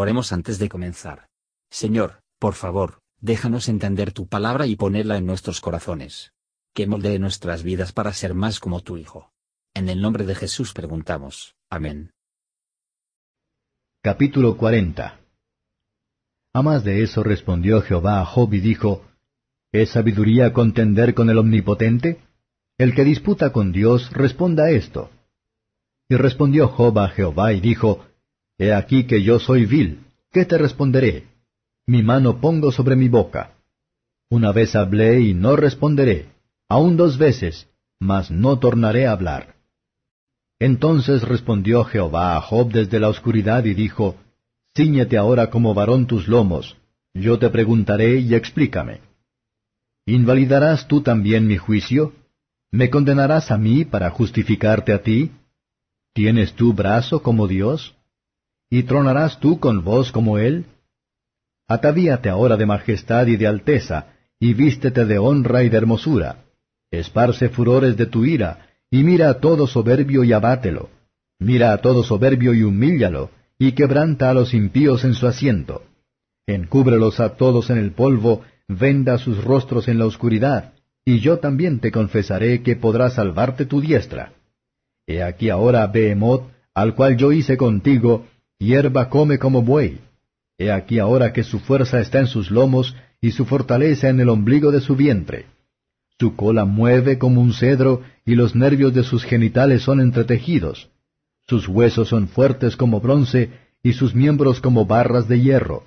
Oremos antes de comenzar. Señor, por favor, déjanos entender tu palabra y ponerla en nuestros corazones. Que moldee nuestras vidas para ser más como tu Hijo. En el nombre de Jesús preguntamos. Amén. Capítulo 40 A más de eso respondió Jehová a Job y dijo, ¿Es sabiduría contender con el Omnipotente? El que disputa con Dios responda esto. Y respondió Job a Jehová y dijo, He aquí que yo soy vil, ¿qué te responderé? Mi mano pongo sobre mi boca. Una vez hablé y no responderé, aun dos veces, mas no tornaré a hablar. Entonces respondió Jehová a Job desde la oscuridad y dijo, Cíñete ahora como varón tus lomos, yo te preguntaré y explícame. ¿Invalidarás tú también mi juicio? ¿Me condenarás a mí para justificarte a ti? ¿Tienes tú brazo como Dios? ¿Y tronarás tú con voz como Él? Atavíate ahora de majestad y de alteza, y vístete de honra y de hermosura. Esparce furores de tu ira, y mira a todo soberbio y abátelo. Mira a todo soberbio y humíllalo, y quebranta a los impíos en su asiento. Encúbrelos a todos en el polvo, venda sus rostros en la oscuridad, y yo también te confesaré que podrá salvarte tu diestra. He aquí ahora Behemoth, al cual yo hice contigo, hierba come como buey. He aquí ahora que su fuerza está en sus lomos y su fortaleza en el ombligo de su vientre. Su cola mueve como un cedro y los nervios de sus genitales son entretejidos. Sus huesos son fuertes como bronce y sus miembros como barras de hierro.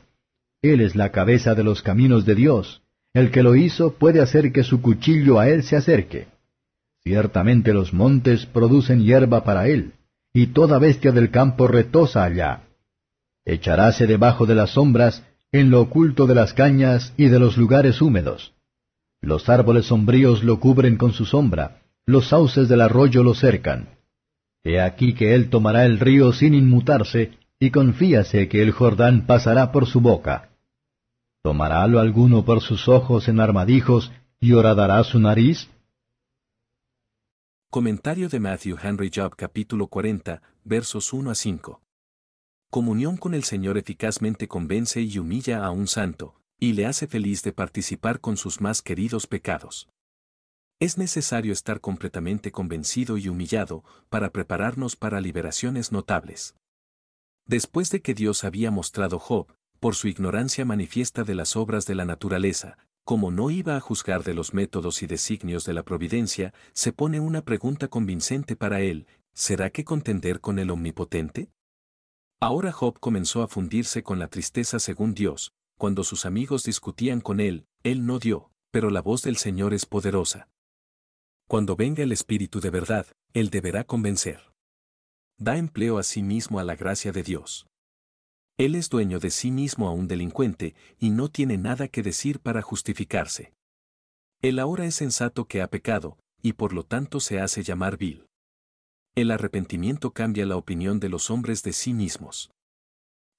Él es la cabeza de los caminos de Dios. El que lo hizo puede hacer que su cuchillo a él se acerque. Ciertamente los montes producen hierba para él y toda bestia del campo retosa allá. Echaráse debajo de las sombras, en lo oculto de las cañas y de los lugares húmedos. Los árboles sombríos lo cubren con su sombra, los sauces del arroyo lo cercan. He aquí que él tomará el río sin inmutarse, y confíase que el Jordán pasará por su boca. ¿Tomarálo alguno por sus ojos en armadijos y horadará su nariz? Comentario de Matthew Henry Job capítulo 40, versos 1 a 5. Comunión con el Señor eficazmente convence y humilla a un santo, y le hace feliz de participar con sus más queridos pecados. Es necesario estar completamente convencido y humillado para prepararnos para liberaciones notables. Después de que Dios había mostrado Job, por su ignorancia manifiesta de las obras de la naturaleza, como no iba a juzgar de los métodos y designios de la providencia, se pone una pregunta convincente para él, ¿será que contender con el Omnipotente? Ahora Job comenzó a fundirse con la tristeza según Dios, cuando sus amigos discutían con él, él no dio, pero la voz del Señor es poderosa. Cuando venga el Espíritu de verdad, él deberá convencer. Da empleo a sí mismo a la gracia de Dios. Él es dueño de sí mismo a un delincuente y no tiene nada que decir para justificarse. Él ahora es sensato que ha pecado, y por lo tanto se hace llamar vil. El arrepentimiento cambia la opinión de los hombres de sí mismos.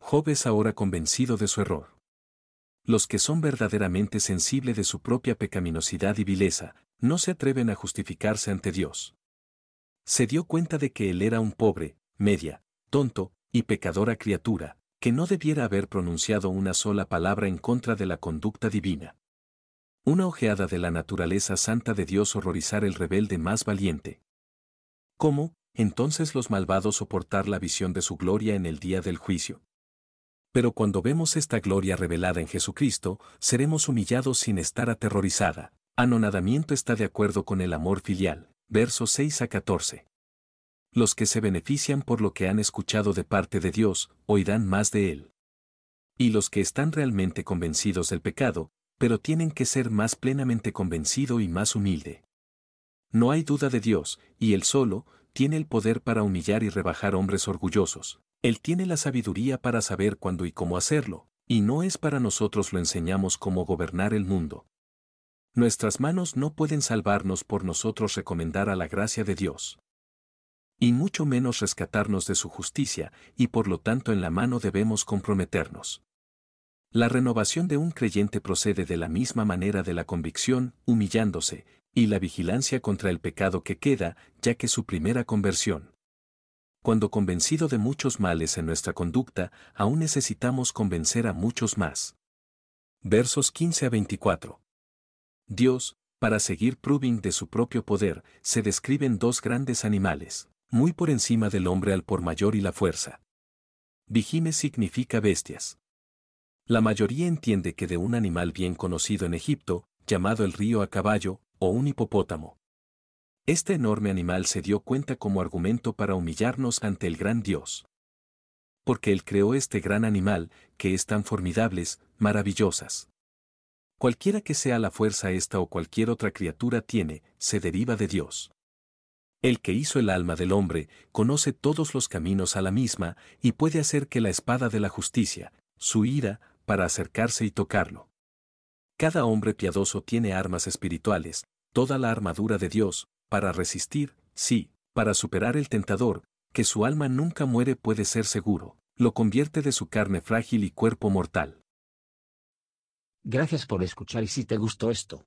Job es ahora convencido de su error. Los que son verdaderamente sensibles de su propia pecaminosidad y vileza, no se atreven a justificarse ante Dios. Se dio cuenta de que él era un pobre, media, tonto y pecadora criatura, que no debiera haber pronunciado una sola palabra en contra de la conducta divina. Una ojeada de la naturaleza santa de Dios horrorizar el rebelde más valiente. ¿Cómo, entonces los malvados soportar la visión de su gloria en el día del juicio? Pero cuando vemos esta gloria revelada en Jesucristo, seremos humillados sin estar aterrorizada. Anonadamiento está de acuerdo con el amor filial. Versos 6 a 14 los que se benefician por lo que han escuchado de parte de Dios, oirán más de Él. Y los que están realmente convencidos del pecado, pero tienen que ser más plenamente convencido y más humilde. No hay duda de Dios, y Él solo, tiene el poder para humillar y rebajar hombres orgullosos. Él tiene la sabiduría para saber cuándo y cómo hacerlo, y no es para nosotros lo enseñamos cómo gobernar el mundo. Nuestras manos no pueden salvarnos por nosotros recomendar a la gracia de Dios y mucho menos rescatarnos de su justicia, y por lo tanto en la mano debemos comprometernos. La renovación de un creyente procede de la misma manera de la convicción, humillándose, y la vigilancia contra el pecado que queda, ya que su primera conversión. Cuando convencido de muchos males en nuestra conducta, aún necesitamos convencer a muchos más. Versos 15 a 24. Dios, para seguir proving de su propio poder, se describen dos grandes animales, muy por encima del hombre al por mayor y la fuerza. Vigime significa bestias. La mayoría entiende que de un animal bien conocido en Egipto, llamado el río a caballo, o un hipopótamo. Este enorme animal se dio cuenta como argumento para humillarnos ante el gran Dios. Porque Él creó este gran animal, que es tan formidables, maravillosas. Cualquiera que sea la fuerza esta o cualquier otra criatura tiene, se deriva de Dios. El que hizo el alma del hombre, conoce todos los caminos a la misma, y puede hacer que la espada de la justicia, su ira, para acercarse y tocarlo. Cada hombre piadoso tiene armas espirituales, toda la armadura de Dios, para resistir, sí, para superar el tentador, que su alma nunca muere puede ser seguro, lo convierte de su carne frágil y cuerpo mortal. Gracias por escuchar y si te gustó esto,